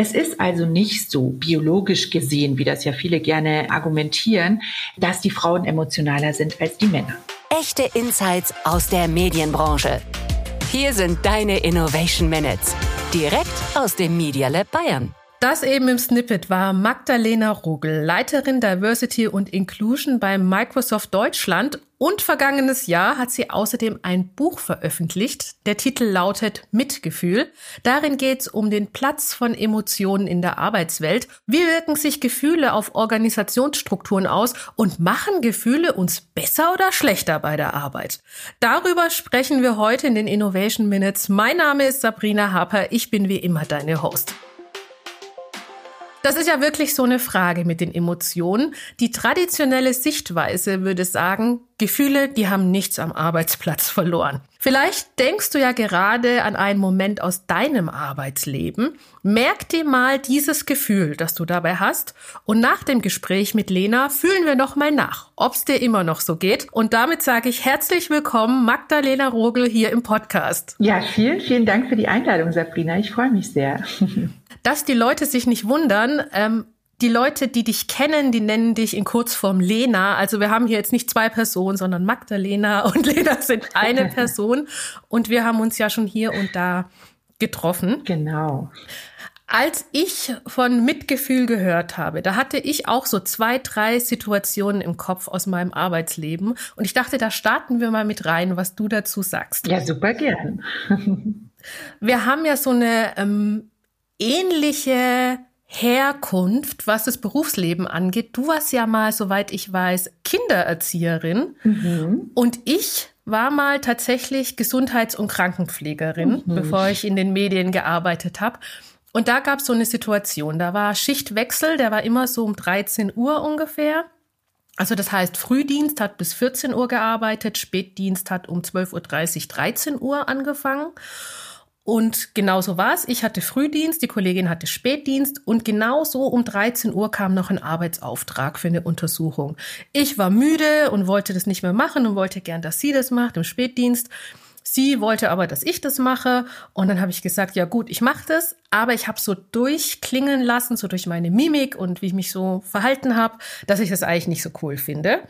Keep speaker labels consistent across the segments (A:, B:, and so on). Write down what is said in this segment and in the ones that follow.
A: Es ist also nicht so biologisch gesehen, wie das ja viele gerne argumentieren, dass die Frauen emotionaler sind als die Männer.
B: Echte Insights aus der Medienbranche. Hier sind deine Innovation Minutes. Direkt aus dem Media Lab Bayern.
C: Das eben im Snippet war Magdalena Rogel, Leiterin Diversity und Inclusion bei Microsoft Deutschland. Und vergangenes Jahr hat sie außerdem ein Buch veröffentlicht. Der Titel lautet Mitgefühl. Darin geht es um den Platz von Emotionen in der Arbeitswelt. Wie wirken sich Gefühle auf Organisationsstrukturen aus und machen Gefühle uns besser oder schlechter bei der Arbeit? Darüber sprechen wir heute in den Innovation Minutes. Mein Name ist Sabrina Harper. Ich bin wie immer deine Host. Das ist ja wirklich so eine Frage mit den Emotionen. Die traditionelle Sichtweise würde sagen, Gefühle, die haben nichts am Arbeitsplatz verloren. Vielleicht denkst du ja gerade an einen Moment aus deinem Arbeitsleben. Merk dir mal dieses Gefühl, das du dabei hast. Und nach dem Gespräch mit Lena fühlen wir noch mal nach, ob es dir immer noch so geht. Und damit sage ich herzlich willkommen, Magdalena Rogel, hier im Podcast.
A: Ja, vielen, vielen Dank für die Einladung, Sabrina. Ich freue mich sehr.
C: Dass die Leute sich nicht wundern, ähm, die Leute, die dich kennen, die nennen dich in Kurzform Lena. Also wir haben hier jetzt nicht zwei Personen, sondern Magdalena und Lena sind eine Person. Und wir haben uns ja schon hier und da getroffen.
A: Genau.
C: Als ich von Mitgefühl gehört habe, da hatte ich auch so zwei, drei Situationen im Kopf aus meinem Arbeitsleben. Und ich dachte, da starten wir mal mit rein, was du dazu sagst.
A: Ja, super gern.
C: wir haben ja so eine ähm, ähnliche Herkunft, was das Berufsleben angeht. Du warst ja mal, soweit ich weiß, Kindererzieherin mhm. und ich war mal tatsächlich Gesundheits- und Krankenpflegerin, mhm. bevor ich in den Medien gearbeitet habe. Und da gab es so eine Situation, da war Schichtwechsel, der war immer so um 13 Uhr ungefähr. Also das heißt, Frühdienst hat bis 14 Uhr gearbeitet, Spätdienst hat um 12.30 Uhr, 13 Uhr angefangen. Und genau so war es. Ich hatte Frühdienst, die Kollegin hatte Spätdienst und genau so um 13 Uhr kam noch ein Arbeitsauftrag für eine Untersuchung. Ich war müde und wollte das nicht mehr machen und wollte gern, dass sie das macht im Spätdienst. Sie wollte aber, dass ich das mache. Und dann habe ich gesagt, ja gut, ich mache das. Aber ich habe so durchklingen lassen, so durch meine Mimik und wie ich mich so verhalten habe, dass ich das eigentlich nicht so cool finde.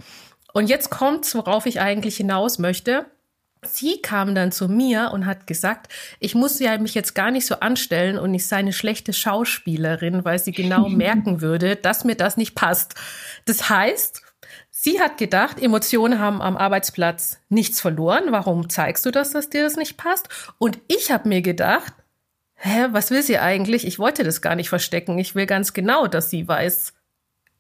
C: Und jetzt kommt's, worauf ich eigentlich hinaus möchte. Sie kam dann zu mir und hat gesagt, ich muss ja mich jetzt gar nicht so anstellen und ich sei eine schlechte Schauspielerin, weil sie genau merken würde, dass mir das nicht passt. Das heißt, sie hat gedacht, Emotionen haben am Arbeitsplatz nichts verloren. Warum zeigst du das, dass dir das nicht passt? Und ich habe mir gedacht, hä, was will sie eigentlich? Ich wollte das gar nicht verstecken. Ich will ganz genau, dass sie weiß,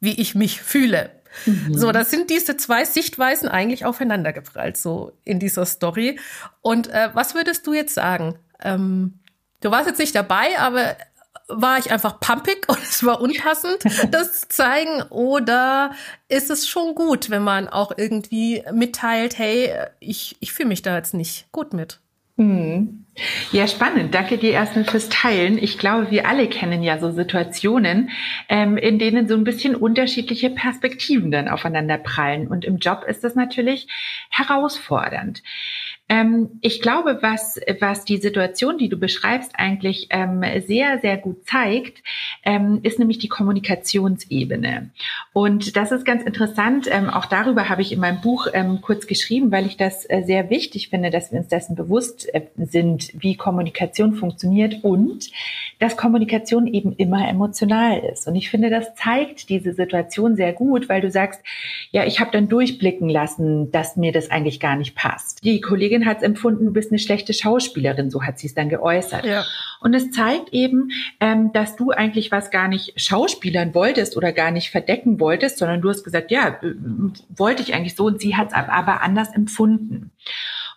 C: wie ich mich fühle. Mhm. So, das sind diese zwei Sichtweisen eigentlich aufeinandergeprallt, so in dieser Story. Und äh, was würdest du jetzt sagen? Ähm, du warst jetzt nicht dabei, aber war ich einfach pumpig und es war unpassend, das zu zeigen? Oder ist es schon gut, wenn man auch irgendwie mitteilt, hey, ich, ich fühle mich da jetzt nicht gut mit?
A: Mhm. Ja, spannend. Danke dir erstmal fürs Teilen. Ich glaube, wir alle kennen ja so Situationen, ähm, in denen so ein bisschen unterschiedliche Perspektiven dann aufeinander prallen. Und im Job ist das natürlich herausfordernd. Ähm, ich glaube, was, was die Situation, die du beschreibst, eigentlich ähm, sehr, sehr gut zeigt, ähm, ist nämlich die Kommunikationsebene. Und das ist ganz interessant. Ähm, auch darüber habe ich in meinem Buch ähm, kurz geschrieben, weil ich das äh, sehr wichtig finde, dass wir uns dessen bewusst äh, sind, wie Kommunikation funktioniert und dass Kommunikation eben immer emotional ist. Und ich finde, das zeigt diese Situation sehr gut, weil du sagst, ja, ich habe dann durchblicken lassen, dass mir das eigentlich gar nicht passt. Die Kollegin Kollegin hat es empfunden, du bist eine schlechte Schauspielerin, so hat sie es dann geäußert. Ja. Und es zeigt eben, ähm, dass du eigentlich was gar nicht schauspielern wolltest oder gar nicht verdecken wolltest, sondern du hast gesagt, ja, äh, wollte ich eigentlich so und sie hat es aber anders empfunden.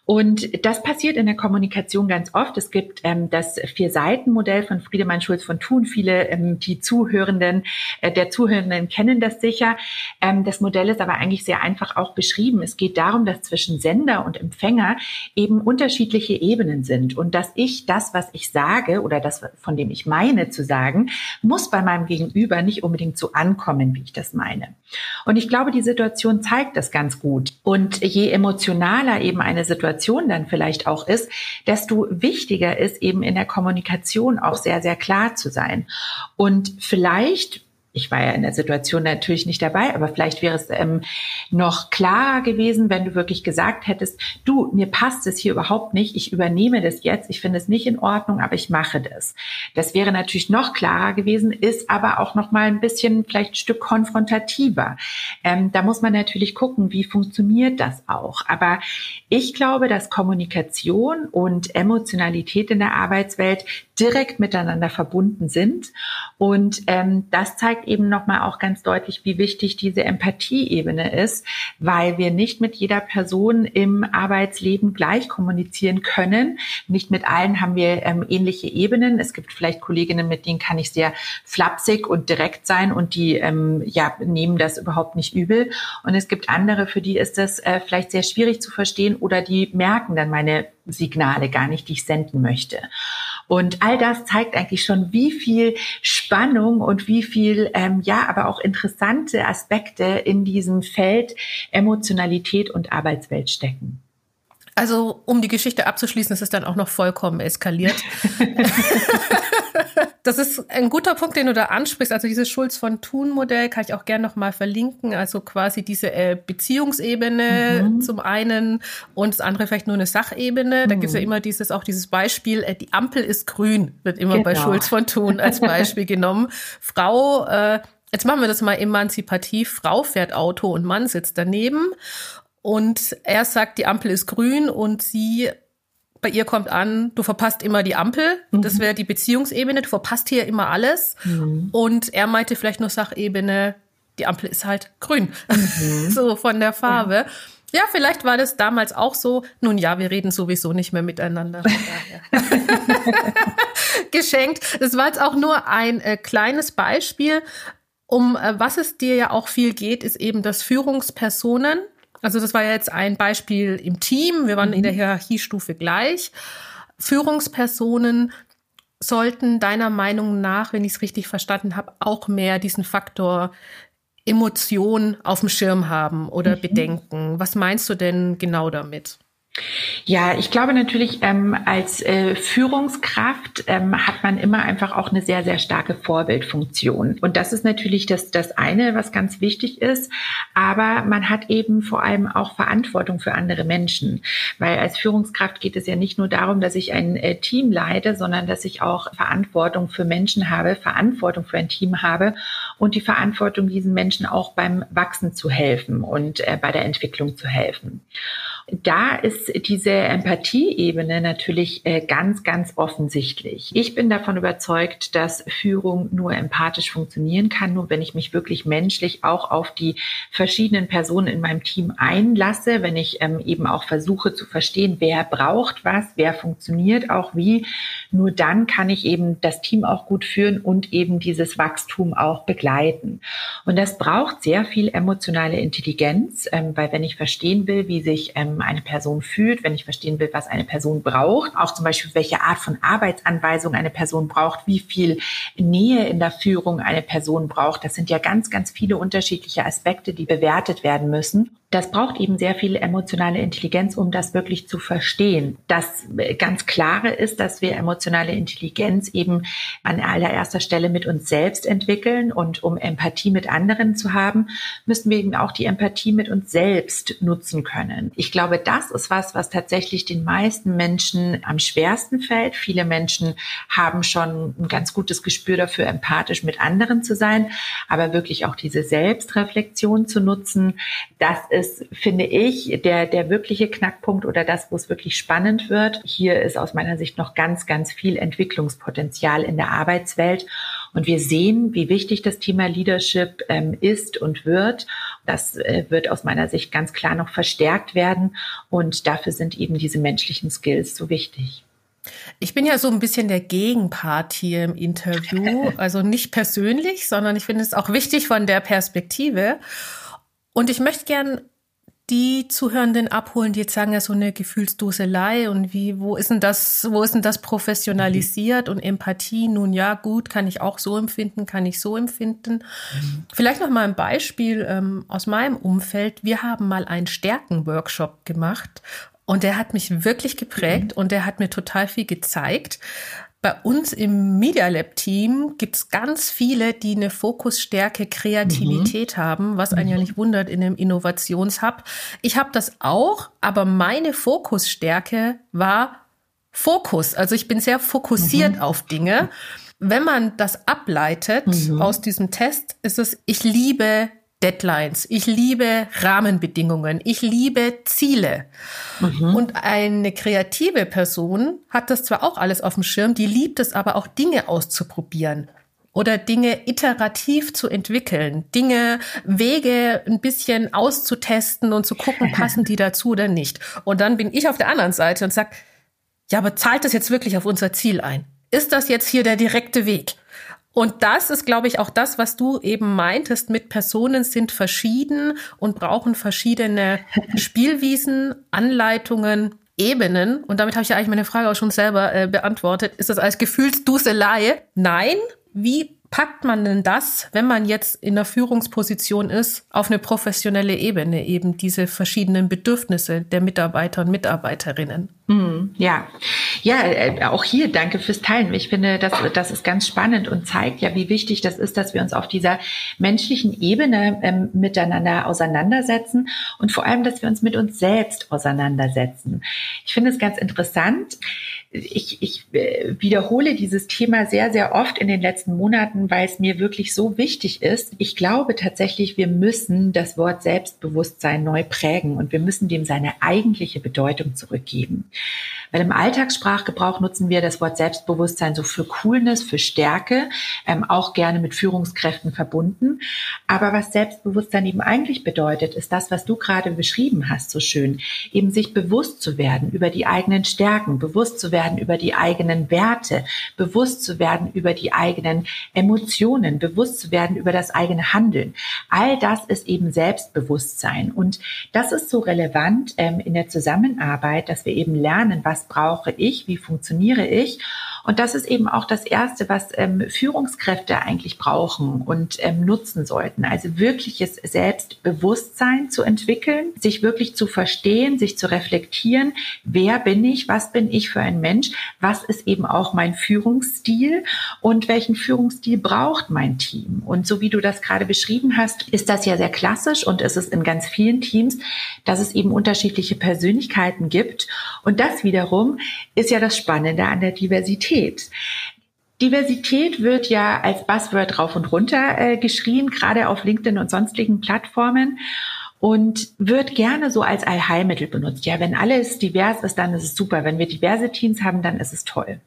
A: Und das passiert in der Kommunikation ganz oft. Es gibt ähm, das Vier-Seiten-Modell von Friedemann Schulz von Thun. Viele, ähm, die Zuhörenden, äh, der Zuhörenden kennen das sicher. Ähm, das Modell ist aber eigentlich sehr einfach auch beschrieben. Es geht darum, dass zwischen Sender und Empfänger eben unterschiedliche Ebenen sind und dass ich das, was ich sage oder das, von dem ich meine zu sagen, muss bei meinem Gegenüber nicht unbedingt so ankommen, wie ich das meine. Und ich glaube, die Situation zeigt das ganz gut. Und je emotionaler eben eine Situation Situation dann vielleicht auch ist, desto wichtiger ist eben in der Kommunikation auch sehr, sehr klar zu sein. Und vielleicht ich war ja in der Situation natürlich nicht dabei, aber vielleicht wäre es ähm, noch klarer gewesen, wenn du wirklich gesagt hättest, du, mir passt es hier überhaupt nicht, ich übernehme das jetzt, ich finde es nicht in Ordnung, aber ich mache das. Das wäre natürlich noch klarer gewesen, ist aber auch noch mal ein bisschen vielleicht ein Stück konfrontativer. Ähm, da muss man natürlich gucken, wie funktioniert das auch. Aber ich glaube, dass Kommunikation und Emotionalität in der Arbeitswelt direkt miteinander verbunden sind und ähm, das zeigt zeigt eben nochmal auch ganz deutlich, wie wichtig diese Empathieebene ist, weil wir nicht mit jeder Person im Arbeitsleben gleich kommunizieren können. Nicht mit allen haben wir ähm, ähnliche Ebenen. Es gibt vielleicht Kolleginnen, mit denen kann ich sehr flapsig und direkt sein und die ähm, ja, nehmen das überhaupt nicht übel. Und es gibt andere, für die ist das äh, vielleicht sehr schwierig zu verstehen oder die merken dann meine Signale gar nicht, die ich senden möchte. Und all das zeigt eigentlich schon, wie viel Spannung und wie viel, ähm, ja, aber auch interessante Aspekte in diesem Feld Emotionalität und Arbeitswelt stecken.
C: Also, um die Geschichte abzuschließen, ist es dann auch noch vollkommen eskaliert. das ist ein guter Punkt, den du da ansprichst. Also dieses Schulz von Thun Modell kann ich auch gerne noch mal verlinken. Also quasi diese äh, Beziehungsebene mhm. zum einen und das andere vielleicht nur eine Sachebene. Da mhm. gibt es ja immer dieses auch dieses Beispiel, äh, die Ampel ist grün, wird immer genau. bei Schulz von Thun als Beispiel genommen. Frau äh, Jetzt machen wir das mal emanzipativ. Frau fährt Auto und Mann sitzt daneben. Und er sagt, die Ampel ist grün und sie bei ihr kommt an, du verpasst immer die Ampel. Mhm. Das wäre die Beziehungsebene. Du verpasst hier immer alles. Mhm. Und er meinte vielleicht nur Sachebene, die Ampel ist halt grün. Mhm. so von der Farbe. Ja. ja. vielleicht war das damals auch so. Nun ja, wir reden sowieso nicht mehr miteinander. Geschenkt. Das war jetzt auch nur ein äh, kleines Beispiel. Um äh, was es dir ja auch viel geht, ist eben, dass Führungspersonen also das war ja jetzt ein Beispiel im Team. Wir waren mhm. in der. Hierarchiestufe gleich. Führungspersonen sollten deiner Meinung nach, wenn ich es richtig verstanden habe, auch mehr diesen Faktor Emotion auf dem Schirm haben oder mhm. bedenken. Was meinst du denn genau damit?
A: Ja, ich glaube natürlich, ähm, als äh, Führungskraft ähm, hat man immer einfach auch eine sehr, sehr starke Vorbildfunktion. Und das ist natürlich das, das eine, was ganz wichtig ist. Aber man hat eben vor allem auch Verantwortung für andere Menschen. Weil als Führungskraft geht es ja nicht nur darum, dass ich ein äh, Team leite, sondern dass ich auch Verantwortung für Menschen habe, Verantwortung für ein Team habe und die Verantwortung, diesen Menschen auch beim Wachsen zu helfen und äh, bei der Entwicklung zu helfen da ist diese Empathieebene natürlich äh, ganz, ganz offensichtlich. Ich bin davon überzeugt, dass Führung nur empathisch funktionieren kann, nur wenn ich mich wirklich menschlich auch auf die verschiedenen Personen in meinem Team einlasse, wenn ich ähm, eben auch versuche zu verstehen, wer braucht was, wer funktioniert auch wie. Nur dann kann ich eben das Team auch gut führen und eben dieses Wachstum auch begleiten. Und das braucht sehr viel emotionale Intelligenz, ähm, weil wenn ich verstehen will, wie sich ähm, eine Person fühlt, wenn ich verstehen will, was eine Person braucht, auch zum Beispiel, welche Art von Arbeitsanweisung eine Person braucht, wie viel Nähe in der Führung eine Person braucht. Das sind ja ganz, ganz viele unterschiedliche Aspekte, die bewertet werden müssen das braucht eben sehr viel emotionale Intelligenz, um das wirklich zu verstehen. Das ganz klare ist, dass wir emotionale Intelligenz eben an allererster Stelle mit uns selbst entwickeln und um Empathie mit anderen zu haben, müssen wir eben auch die Empathie mit uns selbst nutzen können. Ich glaube, das ist was, was tatsächlich den meisten Menschen am schwersten fällt. Viele Menschen haben schon ein ganz gutes Gespür dafür, empathisch mit anderen zu sein, aber wirklich auch diese Selbstreflexion zu nutzen, das ist ist, finde ich, der, der wirkliche Knackpunkt oder das, wo es wirklich spannend wird. Hier ist aus meiner Sicht noch ganz, ganz viel Entwicklungspotenzial in der Arbeitswelt. Und wir sehen, wie wichtig das Thema Leadership ähm, ist und wird. Das äh, wird aus meiner Sicht ganz klar noch verstärkt werden. Und dafür sind eben diese menschlichen Skills so wichtig.
C: Ich bin ja so ein bisschen der Gegenpart hier im Interview. Also nicht persönlich, sondern ich finde es auch wichtig von der Perspektive. Und ich möchte gern die Zuhörenden abholen, die jetzt sagen, ja, so eine Gefühlsduselei und wie, wo ist denn das, wo ist denn das professionalisiert und Empathie? Nun ja, gut, kann ich auch so empfinden, kann ich so empfinden. Mhm. Vielleicht noch mal ein Beispiel ähm, aus meinem Umfeld. Wir haben mal einen Stärkenworkshop gemacht Und der hat mich wirklich geprägt mhm. und der hat mir total viel gezeigt. Bei uns im Media Lab Team gibt's ganz viele, die eine Fokusstärke Kreativität mhm. haben, was einen ja mhm. nicht wundert in einem Innovationshub. Ich habe das auch, aber meine Fokusstärke war Fokus. Also ich bin sehr fokussiert mhm. auf Dinge. Wenn man das ableitet mhm. aus diesem Test, ist es, ich liebe Deadlines, ich liebe Rahmenbedingungen, ich liebe Ziele. Mhm. Und eine kreative Person hat das zwar auch alles auf dem Schirm, die liebt es aber auch Dinge auszuprobieren oder Dinge iterativ zu entwickeln, Dinge, Wege ein bisschen auszutesten und zu gucken, passen die dazu oder nicht. Und dann bin ich auf der anderen Seite und sag, ja, aber zahlt das jetzt wirklich auf unser Ziel ein? Ist das jetzt hier der direkte Weg? Und das ist, glaube ich, auch das, was du eben meintest mit Personen sind verschieden und brauchen verschiedene Spielwiesen, Anleitungen, Ebenen. Und damit habe ich ja eigentlich meine Frage auch schon selber äh, beantwortet. Ist das als Gefühlsduselei? Nein. Wie packt man denn das, wenn man jetzt in der Führungsposition ist, auf eine professionelle Ebene, eben diese verschiedenen Bedürfnisse der Mitarbeiter und Mitarbeiterinnen?
A: Hm, ja, ja, äh, auch hier danke fürs Teilen. Ich finde, das, das ist ganz spannend und zeigt ja, wie wichtig das ist, dass wir uns auf dieser menschlichen Ebene ähm, miteinander auseinandersetzen und vor allem, dass wir uns mit uns selbst auseinandersetzen. Ich finde es ganz interessant ich, ich äh, wiederhole dieses Thema sehr, sehr oft in den letzten Monaten, weil es mir wirklich so wichtig ist. Ich glaube tatsächlich, wir müssen das Wort Selbstbewusstsein neu prägen und wir müssen dem seine eigentliche Bedeutung zurückgeben. Weil im Alltagssprachgebrauch nutzen wir das Wort Selbstbewusstsein so für Coolness, für Stärke, ähm, auch gerne mit Führungskräften verbunden. Aber was Selbstbewusstsein eben eigentlich bedeutet, ist das, was du gerade beschrieben hast, so schön. Eben sich bewusst zu werden über die eigenen Stärken, bewusst zu werden über die eigenen Werte, bewusst zu werden über die eigenen Emotionen, bewusst zu werden über das eigene Handeln. All das ist eben Selbstbewusstsein. Und das ist so relevant ähm, in der Zusammenarbeit, dass wir eben lernen, was brauche ich, wie funktioniere ich. Und das ist eben auch das Erste, was ähm, Führungskräfte eigentlich brauchen und ähm, nutzen sollten. Also wirkliches Selbstbewusstsein zu entwickeln, sich wirklich zu verstehen, sich zu reflektieren, wer bin ich, was bin ich für ein Mensch, was ist eben auch mein Führungsstil und welchen Führungsstil braucht mein Team. Und so wie du das gerade beschrieben hast, ist das ja sehr klassisch und es ist in ganz vielen Teams, dass es eben unterschiedliche Persönlichkeiten gibt. Und das wiederum wiederum ist ja das Spannende an der Diversität. Diversität wird ja als Buzzword rauf und runter äh, geschrien, gerade auf LinkedIn und sonstigen Plattformen und wird gerne so als Allheilmittel benutzt. Ja, wenn alles divers ist, dann ist es super. Wenn wir diverse Teams haben, dann ist es toll.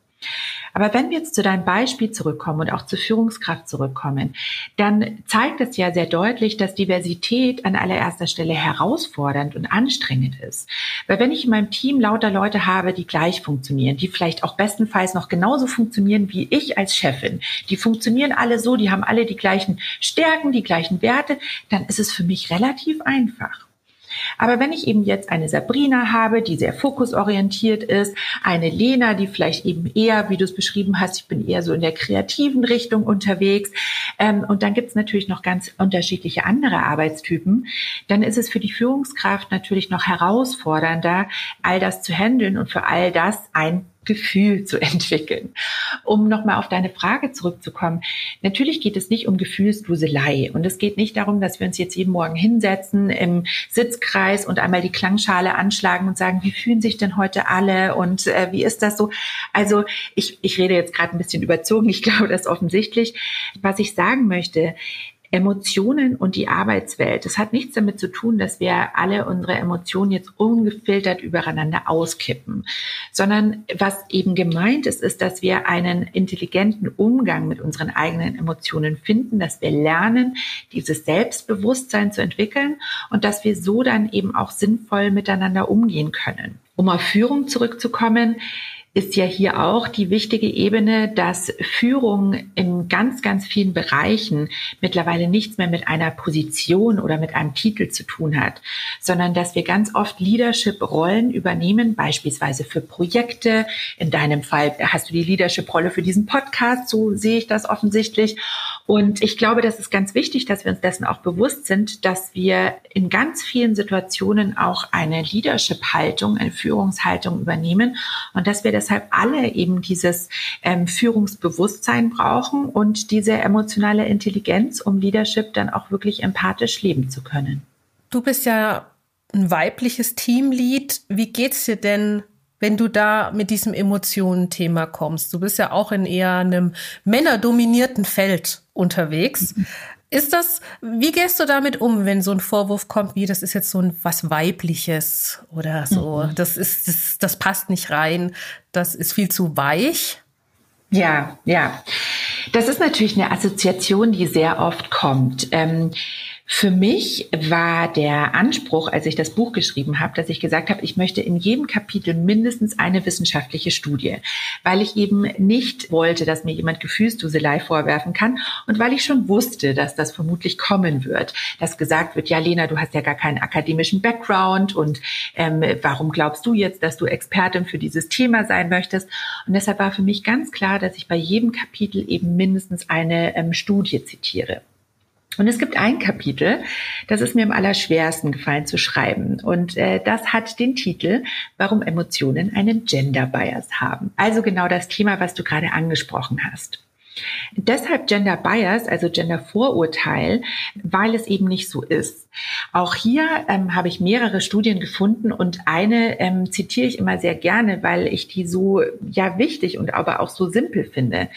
A: Aber wenn wir jetzt zu deinem Beispiel zurückkommen und auch zur Führungskraft zurückkommen, dann zeigt es ja sehr deutlich, dass Diversität an allererster Stelle herausfordernd und anstrengend ist. Weil wenn ich in meinem Team lauter Leute habe, die gleich funktionieren, die vielleicht auch bestenfalls noch genauso funktionieren wie ich als Chefin, die funktionieren alle so, die haben alle die gleichen Stärken, die gleichen Werte, dann ist es für mich relativ einfach. Aber wenn ich eben jetzt eine Sabrina habe, die sehr fokusorientiert ist, eine Lena, die vielleicht eben eher, wie du es beschrieben hast, ich bin eher so in der kreativen Richtung unterwegs, ähm, und dann gibt es natürlich noch ganz unterschiedliche andere Arbeitstypen, dann ist es für die Führungskraft natürlich noch herausfordernder, all das zu handeln und für all das ein Gefühl zu entwickeln. Um nochmal auf deine Frage zurückzukommen. Natürlich geht es nicht um Gefühlsduselei und es geht nicht darum, dass wir uns jetzt jeden Morgen hinsetzen im Sitzkreis und einmal die Klangschale anschlagen und sagen, wie fühlen sich denn heute alle und äh, wie ist das so? Also ich, ich rede jetzt gerade ein bisschen überzogen, ich glaube, das ist offensichtlich. Was ich sagen möchte, Emotionen und die Arbeitswelt. Das hat nichts damit zu tun, dass wir alle unsere Emotionen jetzt ungefiltert übereinander auskippen, sondern was eben gemeint ist, ist, dass wir einen intelligenten Umgang mit unseren eigenen Emotionen finden, dass wir lernen, dieses Selbstbewusstsein zu entwickeln und dass wir so dann eben auch sinnvoll miteinander umgehen können. Um auf Führung zurückzukommen, ist ja hier auch die wichtige Ebene, dass Führung in ganz, ganz vielen Bereichen mittlerweile nichts mehr mit einer Position oder mit einem Titel zu tun hat, sondern dass wir ganz oft Leadership-Rollen übernehmen, beispielsweise für Projekte. In deinem Fall hast du die Leadership-Rolle für diesen Podcast, so sehe ich das offensichtlich. Und ich glaube, das ist ganz wichtig, dass wir uns dessen auch bewusst sind, dass wir in ganz vielen Situationen auch eine Leadership-Haltung, eine Führungshaltung übernehmen und dass wir deshalb alle eben dieses ähm, Führungsbewusstsein brauchen und diese emotionale Intelligenz, um Leadership dann auch wirklich empathisch leben zu können.
C: Du bist ja ein weibliches Teamlead. Wie geht's dir denn wenn du da mit diesem Emotionen-Thema kommst. Du bist ja auch in eher einem männerdominierten Feld unterwegs. Ist das, wie gehst du damit um, wenn so ein Vorwurf kommt, wie das ist jetzt so ein was Weibliches oder so, mhm. das ist, das, das passt nicht rein, das ist viel zu weich?
A: Ja, ja. Das ist natürlich eine Assoziation, die sehr oft kommt. Ähm, für mich war der Anspruch, als ich das Buch geschrieben habe, dass ich gesagt habe, ich möchte in jedem Kapitel mindestens eine wissenschaftliche Studie, weil ich eben nicht wollte, dass mir jemand Gefühlsduselei vorwerfen kann und weil ich schon wusste, dass das vermutlich kommen wird, dass gesagt wird, ja Lena, du hast ja gar keinen akademischen Background und ähm, warum glaubst du jetzt, dass du Expertin für dieses Thema sein möchtest? Und deshalb war für mich ganz klar, dass ich bei jedem Kapitel eben mindestens eine ähm, Studie zitiere. Und es gibt ein Kapitel, das ist mir am allerschwersten gefallen zu schreiben. Und äh, das hat den Titel, warum Emotionen einen Gender Bias haben. Also genau das Thema, was du gerade angesprochen hast. Deshalb Gender Bias, also Gender Vorurteil, weil es eben nicht so ist. Auch hier ähm, habe ich mehrere Studien gefunden und eine ähm, zitiere ich immer sehr gerne, weil ich die so ja wichtig und aber auch so simpel finde.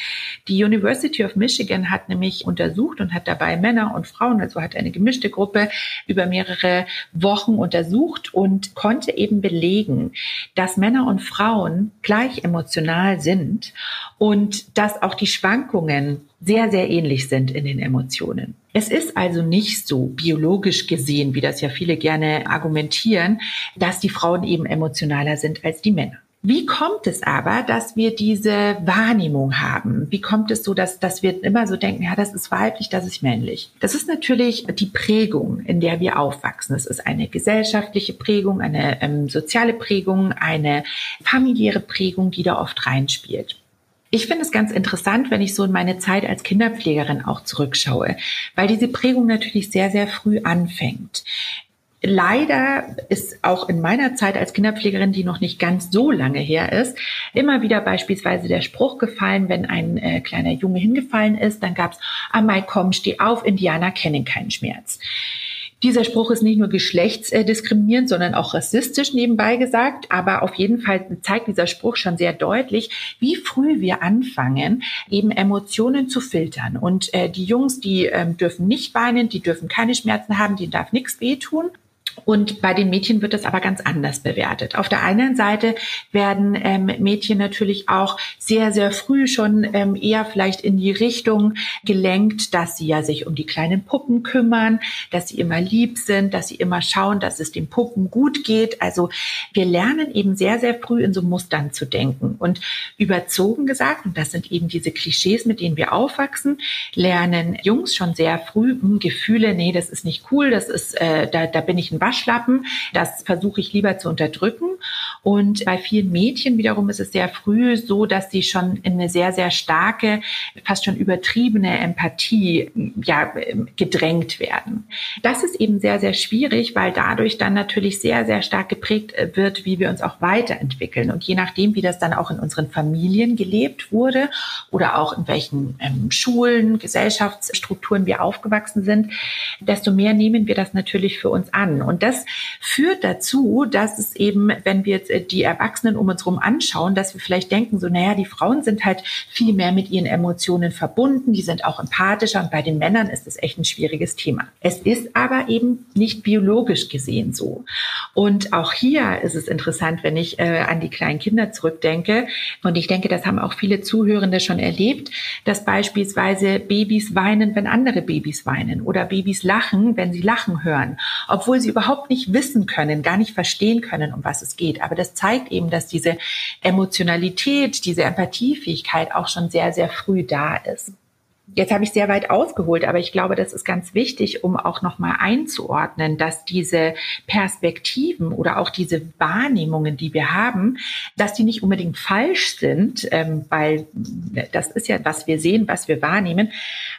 A: Die University of Michigan hat nämlich untersucht und hat dabei Männer und Frauen, also hat eine gemischte Gruppe über mehrere Wochen untersucht und konnte eben belegen, dass Männer und Frauen gleich emotional sind und dass auch die Schwankungen sehr, sehr ähnlich sind in den Emotionen. Es ist also nicht so biologisch gesehen, wie das ja viele gerne argumentieren, dass die Frauen eben emotionaler sind als die Männer. Wie kommt es aber, dass wir diese Wahrnehmung haben? Wie kommt es so, dass, dass wir immer so denken, ja, das ist weiblich, das ist männlich? Das ist natürlich die Prägung, in der wir aufwachsen. Es ist eine gesellschaftliche Prägung, eine ähm, soziale Prägung, eine familiäre Prägung, die da oft reinspielt. Ich finde es ganz interessant, wenn ich so in meine Zeit als Kinderpflegerin auch zurückschaue, weil diese Prägung natürlich sehr, sehr früh anfängt. Leider ist auch in meiner Zeit als Kinderpflegerin, die noch nicht ganz so lange her ist, immer wieder beispielsweise der Spruch gefallen, wenn ein äh, kleiner Junge hingefallen ist, dann gab's, ah, Mai, komm, steh auf, Indianer kennen keinen Schmerz. Dieser Spruch ist nicht nur geschlechtsdiskriminierend, sondern auch rassistisch nebenbei gesagt. Aber auf jeden Fall zeigt dieser Spruch schon sehr deutlich, wie früh wir anfangen, eben Emotionen zu filtern. Und äh, die Jungs, die ähm, dürfen nicht weinen, die dürfen keine Schmerzen haben, denen darf nichts wehtun. Und bei den Mädchen wird das aber ganz anders bewertet. Auf der einen Seite werden ähm, Mädchen natürlich auch sehr, sehr früh schon ähm, eher vielleicht in die Richtung gelenkt, dass sie ja sich um die kleinen Puppen kümmern, dass sie immer lieb sind, dass sie immer schauen, dass es den Puppen gut geht. Also wir lernen eben sehr, sehr früh in so Mustern zu denken. Und überzogen gesagt, und das sind eben diese Klischees, mit denen wir aufwachsen, lernen Jungs schon sehr früh mh, hm, Gefühle, nee, das ist nicht cool, das ist, äh, da, da bin ich ein Waschlappen. Das versuche ich lieber zu unterdrücken. Und bei vielen Mädchen wiederum ist es sehr früh so, dass sie schon in eine sehr, sehr starke, fast schon übertriebene Empathie ja, gedrängt werden. Das ist eben sehr, sehr schwierig, weil dadurch dann natürlich sehr, sehr stark geprägt wird, wie wir uns auch weiterentwickeln. Und je nachdem, wie das dann auch in unseren Familien gelebt wurde oder auch in welchen ähm, Schulen, Gesellschaftsstrukturen wir aufgewachsen sind, desto mehr nehmen wir das natürlich für uns an. Und und das führt dazu, dass es eben, wenn wir jetzt äh, die Erwachsenen um uns herum anschauen, dass wir vielleicht denken, so, naja, die Frauen sind halt viel mehr mit ihren Emotionen verbunden, die sind auch empathischer und bei den Männern ist es echt ein schwieriges Thema. Es ist aber eben nicht biologisch gesehen so. Und auch hier ist es interessant, wenn ich äh, an die kleinen Kinder zurückdenke. Und ich denke, das haben auch viele Zuhörende schon erlebt, dass beispielsweise Babys weinen, wenn andere Babys weinen oder Babys lachen, wenn sie lachen hören, obwohl sie überhaupt nicht wissen können, gar nicht verstehen können, um was es geht. Aber das zeigt eben, dass diese Emotionalität, diese Empathiefähigkeit auch schon sehr, sehr früh da ist. Jetzt habe ich sehr weit ausgeholt, aber ich glaube, das ist ganz wichtig, um auch nochmal einzuordnen, dass diese Perspektiven oder auch diese Wahrnehmungen, die wir haben, dass die nicht unbedingt falsch sind, ähm, weil das ist ja, was wir sehen, was wir wahrnehmen.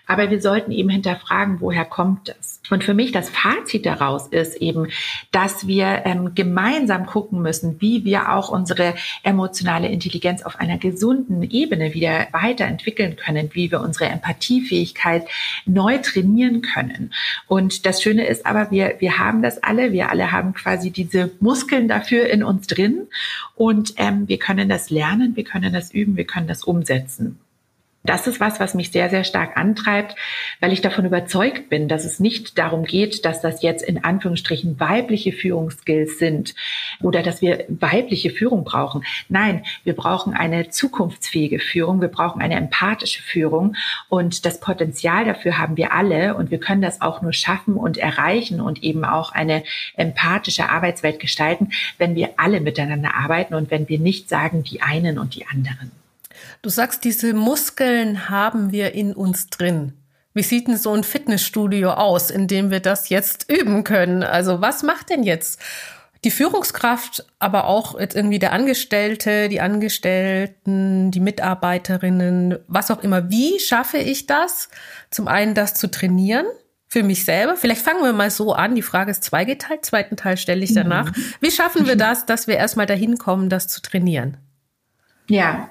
A: Aber wir sollten eben hinterfragen, woher kommt das? Und für mich das Fazit daraus ist eben, dass wir ähm, gemeinsam gucken müssen, wie wir auch unsere emotionale Intelligenz auf einer gesunden Ebene wieder weiterentwickeln können, wie wir unsere Empathiefähigkeit neu trainieren können. Und das Schöne ist aber, wir, wir haben das alle, wir alle haben quasi diese Muskeln dafür in uns drin und ähm, wir können das lernen, wir können das üben, wir können das umsetzen. Das ist was, was mich sehr, sehr stark antreibt, weil ich davon überzeugt bin, dass es nicht darum geht, dass das jetzt in Anführungsstrichen weibliche Führungsskills sind oder dass wir weibliche Führung brauchen. Nein, wir brauchen eine zukunftsfähige Führung, wir brauchen eine empathische Führung und das Potenzial dafür haben wir alle und wir können das auch nur schaffen und erreichen und eben auch eine empathische Arbeitswelt gestalten, wenn wir alle miteinander arbeiten und wenn wir nicht sagen, die einen und die anderen.
C: Du sagst, diese Muskeln haben wir in uns drin. Wie sieht denn so ein Fitnessstudio aus, in dem wir das jetzt üben können? Also was macht denn jetzt die Führungskraft, aber auch jetzt irgendwie der Angestellte, die Angestellten, die Mitarbeiterinnen, was auch immer. Wie schaffe ich das? Zum einen das zu trainieren für mich selber. Vielleicht fangen wir mal so an. Die Frage ist zweigeteilt. Zweiten Teil stelle ich danach. Mhm. Wie schaffen wir das, dass wir erstmal dahin kommen, das zu trainieren?
A: Ja,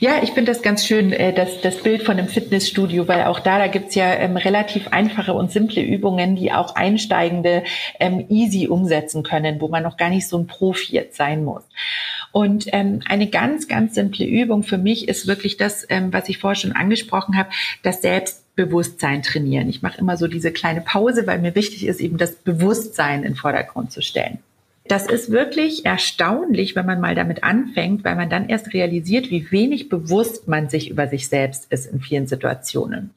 A: ja, ich finde das ganz schön, äh, das, das Bild von einem Fitnessstudio, weil auch da, da gibt's ja ähm, relativ einfache und simple Übungen, die auch Einsteigende ähm, easy umsetzen können, wo man noch gar nicht so ein Profi jetzt sein muss. Und ähm, eine ganz, ganz simple Übung für mich ist wirklich das, ähm, was ich vorher schon angesprochen habe, das Selbstbewusstsein trainieren. Ich mache immer so diese kleine Pause, weil mir wichtig ist, eben das Bewusstsein in den Vordergrund zu stellen. Das ist wirklich erstaunlich, wenn man mal damit anfängt, weil man dann erst realisiert, wie wenig bewusst man sich über sich selbst ist in vielen Situationen.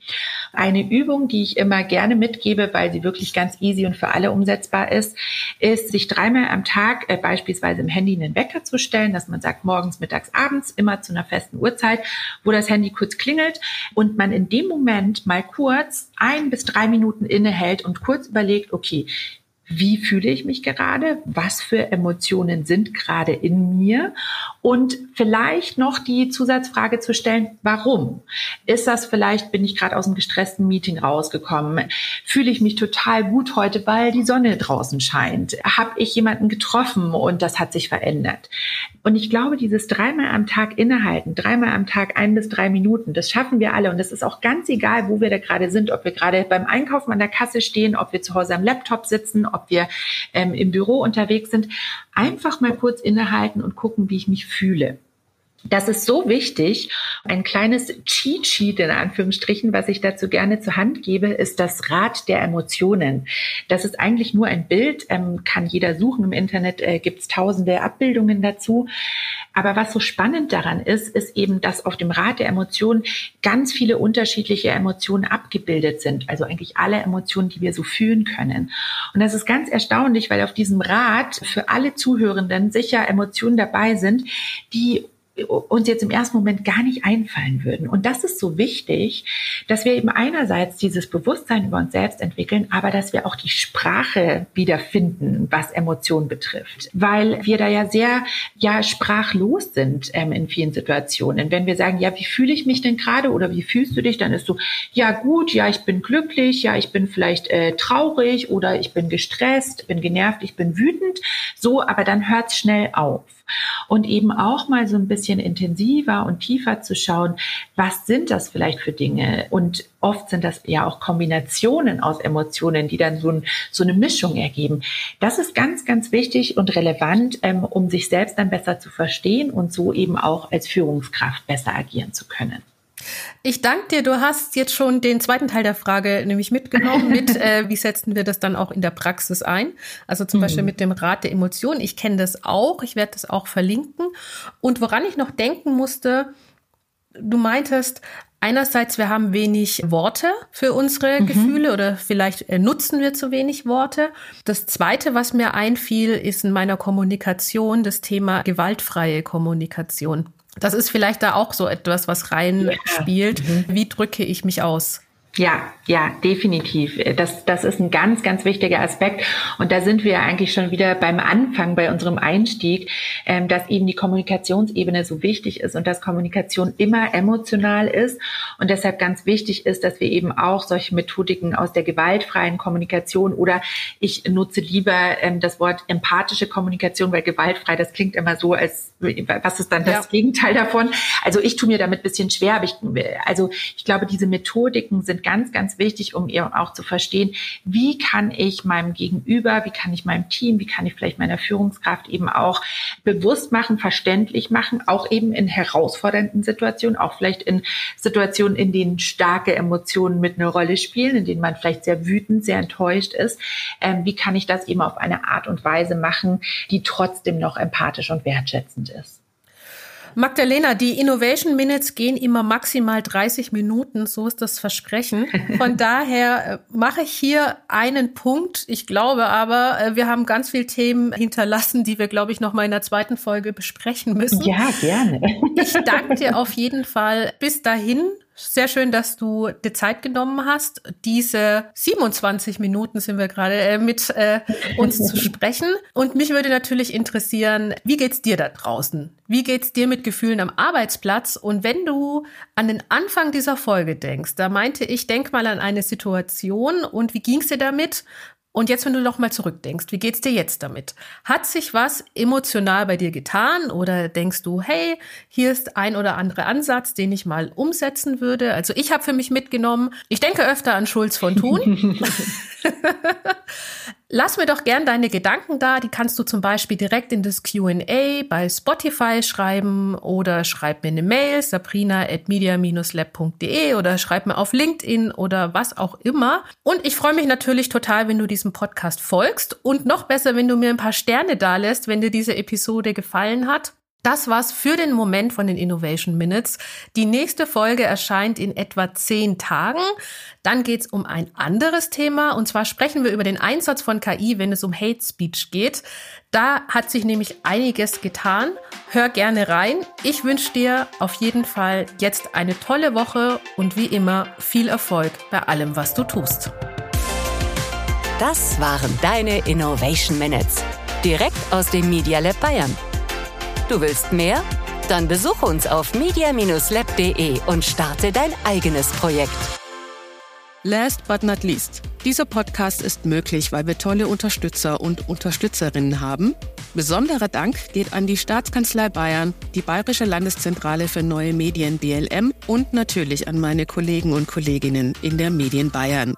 A: Eine Übung, die ich immer gerne mitgebe, weil sie wirklich ganz easy und für alle umsetzbar ist, ist, sich dreimal am Tag äh, beispielsweise im Handy einen Wecker zu stellen, dass man sagt, morgens, mittags, abends, immer zu einer festen Uhrzeit, wo das Handy kurz klingelt und man in dem Moment mal kurz ein bis drei Minuten innehält und kurz überlegt, okay, wie fühle ich mich gerade, was für Emotionen sind gerade in mir und vielleicht noch die Zusatzfrage zu stellen, warum? Ist das vielleicht, bin ich gerade aus einem gestressten Meeting rausgekommen? Fühle ich mich total gut heute, weil die Sonne draußen scheint? Habe ich jemanden getroffen und das hat sich verändert? Und ich glaube, dieses dreimal am Tag innehalten, dreimal am Tag ein bis drei Minuten, das schaffen wir alle und das ist auch ganz egal, wo wir da gerade sind, ob wir gerade beim Einkaufen an der Kasse stehen, ob wir zu Hause am Laptop sitzen, ob wir ähm, im Büro unterwegs sind, einfach mal kurz innehalten und gucken, wie ich mich fühle. Das ist so wichtig. Ein kleines Cheat Sheet in Anführungsstrichen, was ich dazu gerne zur Hand gebe, ist das Rad der Emotionen. Das ist eigentlich nur ein Bild, ähm, kann jeder suchen. Im Internet äh, gibt es tausende Abbildungen dazu. Aber was so spannend daran ist, ist eben, dass auf dem Rad der Emotionen ganz viele unterschiedliche Emotionen abgebildet sind. Also eigentlich alle Emotionen, die wir so fühlen können. Und das ist ganz erstaunlich, weil auf diesem Rad für alle Zuhörenden sicher Emotionen dabei sind, die uns jetzt im ersten Moment gar nicht einfallen würden. Und das ist so wichtig, dass wir eben einerseits dieses Bewusstsein über uns selbst entwickeln, aber dass wir auch die Sprache wiederfinden, was Emotionen betrifft. Weil wir da ja sehr, ja, sprachlos sind ähm, in vielen Situationen. Wenn wir sagen, ja, wie fühle ich mich denn gerade oder wie fühlst du dich, dann ist so, ja gut, ja, ich bin glücklich, ja, ich bin vielleicht äh, traurig oder ich bin gestresst, bin genervt, ich bin wütend. So, aber dann hört es schnell auf und eben auch mal so ein bisschen intensiver und tiefer zu schauen, was sind das vielleicht für Dinge? Und oft sind das ja auch Kombinationen aus Emotionen, die dann so, ein, so eine Mischung ergeben. Das ist ganz, ganz wichtig und relevant, ähm, um sich selbst dann besser zu verstehen und so eben auch als Führungskraft besser agieren zu können.
C: Ich danke dir. Du hast jetzt schon den zweiten Teil der Frage nämlich mitgenommen mit, äh, wie setzen wir das dann auch in der Praxis ein? Also zum mhm. Beispiel mit dem Rat der Emotionen. Ich kenne das auch. Ich werde das auch verlinken. Und woran ich noch denken musste, du meintest, einerseits, wir haben wenig Worte für unsere mhm. Gefühle oder vielleicht äh, nutzen wir zu wenig Worte. Das zweite, was mir einfiel, ist in meiner Kommunikation das Thema gewaltfreie Kommunikation. Das ist vielleicht da auch so etwas, was reinspielt. Ja. Mhm. Wie drücke ich mich aus?
A: Ja, ja, definitiv. Das, das ist ein ganz, ganz wichtiger Aspekt. Und da sind wir eigentlich schon wieder beim Anfang, bei unserem Einstieg, ähm, dass eben die Kommunikationsebene so wichtig ist und dass Kommunikation immer emotional ist und deshalb ganz wichtig ist, dass wir eben auch solche Methodiken aus der gewaltfreien Kommunikation oder ich nutze lieber ähm, das Wort empathische Kommunikation, weil gewaltfrei, das klingt immer so, als was ist dann das ja. Gegenteil davon? Also ich tue mir damit ein bisschen schwer, aber ich, also ich glaube, diese Methodiken sind ganz, ganz wichtig, um eben auch zu verstehen, wie kann ich meinem Gegenüber, wie kann ich meinem Team, wie kann ich vielleicht meiner Führungskraft eben auch bewusst machen, verständlich machen, auch eben in herausfordernden Situationen, auch vielleicht in Situationen, in denen starke Emotionen mit einer Rolle spielen, in denen man vielleicht sehr wütend, sehr enttäuscht ist. Ähm, wie kann ich das eben auf eine Art und Weise machen, die trotzdem noch empathisch und wertschätzend ist?
C: Magdalena, die Innovation Minutes gehen immer maximal 30 Minuten, so ist das Versprechen. Von daher äh, mache ich hier einen Punkt. Ich glaube aber, äh, wir haben ganz viele Themen hinterlassen, die wir, glaube ich, noch mal in der zweiten Folge besprechen müssen.
A: Ja, gerne.
C: Ich danke dir auf jeden Fall bis dahin sehr schön, dass du dir Zeit genommen hast, diese 27 Minuten sind wir gerade äh, mit äh, uns zu sprechen. Und mich würde natürlich interessieren, wie geht's dir da draußen? Wie geht's dir mit Gefühlen am Arbeitsplatz? Und wenn du an den Anfang dieser Folge denkst, da meinte ich, denk mal an eine Situation und wie ging's dir damit? Und jetzt, wenn du noch mal zurückdenkst, wie geht's dir jetzt damit? Hat sich was emotional bei dir getan oder denkst du, hey, hier ist ein oder andere Ansatz, den ich mal umsetzen würde? Also ich habe für mich mitgenommen, ich denke öfter an Schulz von Thun. Lass mir doch gern deine Gedanken da. Die kannst du zum Beispiel direkt in das Q&A bei Spotify schreiben oder schreib mir eine Mail, sabrina at media-lab.de oder schreib mir auf LinkedIn oder was auch immer. Und ich freue mich natürlich total, wenn du diesem Podcast folgst und noch besser, wenn du mir ein paar Sterne da lässt, wenn dir diese Episode gefallen hat. Das war's für den Moment von den Innovation Minutes. Die nächste Folge erscheint in etwa zehn Tagen. Dann geht's um ein anderes Thema und zwar sprechen wir über den Einsatz von KI, wenn es um Hate Speech geht. Da hat sich nämlich einiges getan. Hör gerne rein. Ich wünsche dir auf jeden Fall jetzt eine tolle Woche und wie immer viel Erfolg bei allem, was du tust.
B: Das waren deine Innovation Minutes. Direkt aus dem Media Lab Bayern. Du willst mehr? Dann besuche uns auf media-lab.de und starte dein eigenes Projekt.
D: Last but not least. Dieser Podcast ist möglich, weil wir tolle Unterstützer und Unterstützerinnen haben. Besonderer Dank geht an die Staatskanzlei Bayern, die Bayerische Landeszentrale für neue Medien BLM und natürlich an meine Kollegen und Kolleginnen in der Medien Bayern.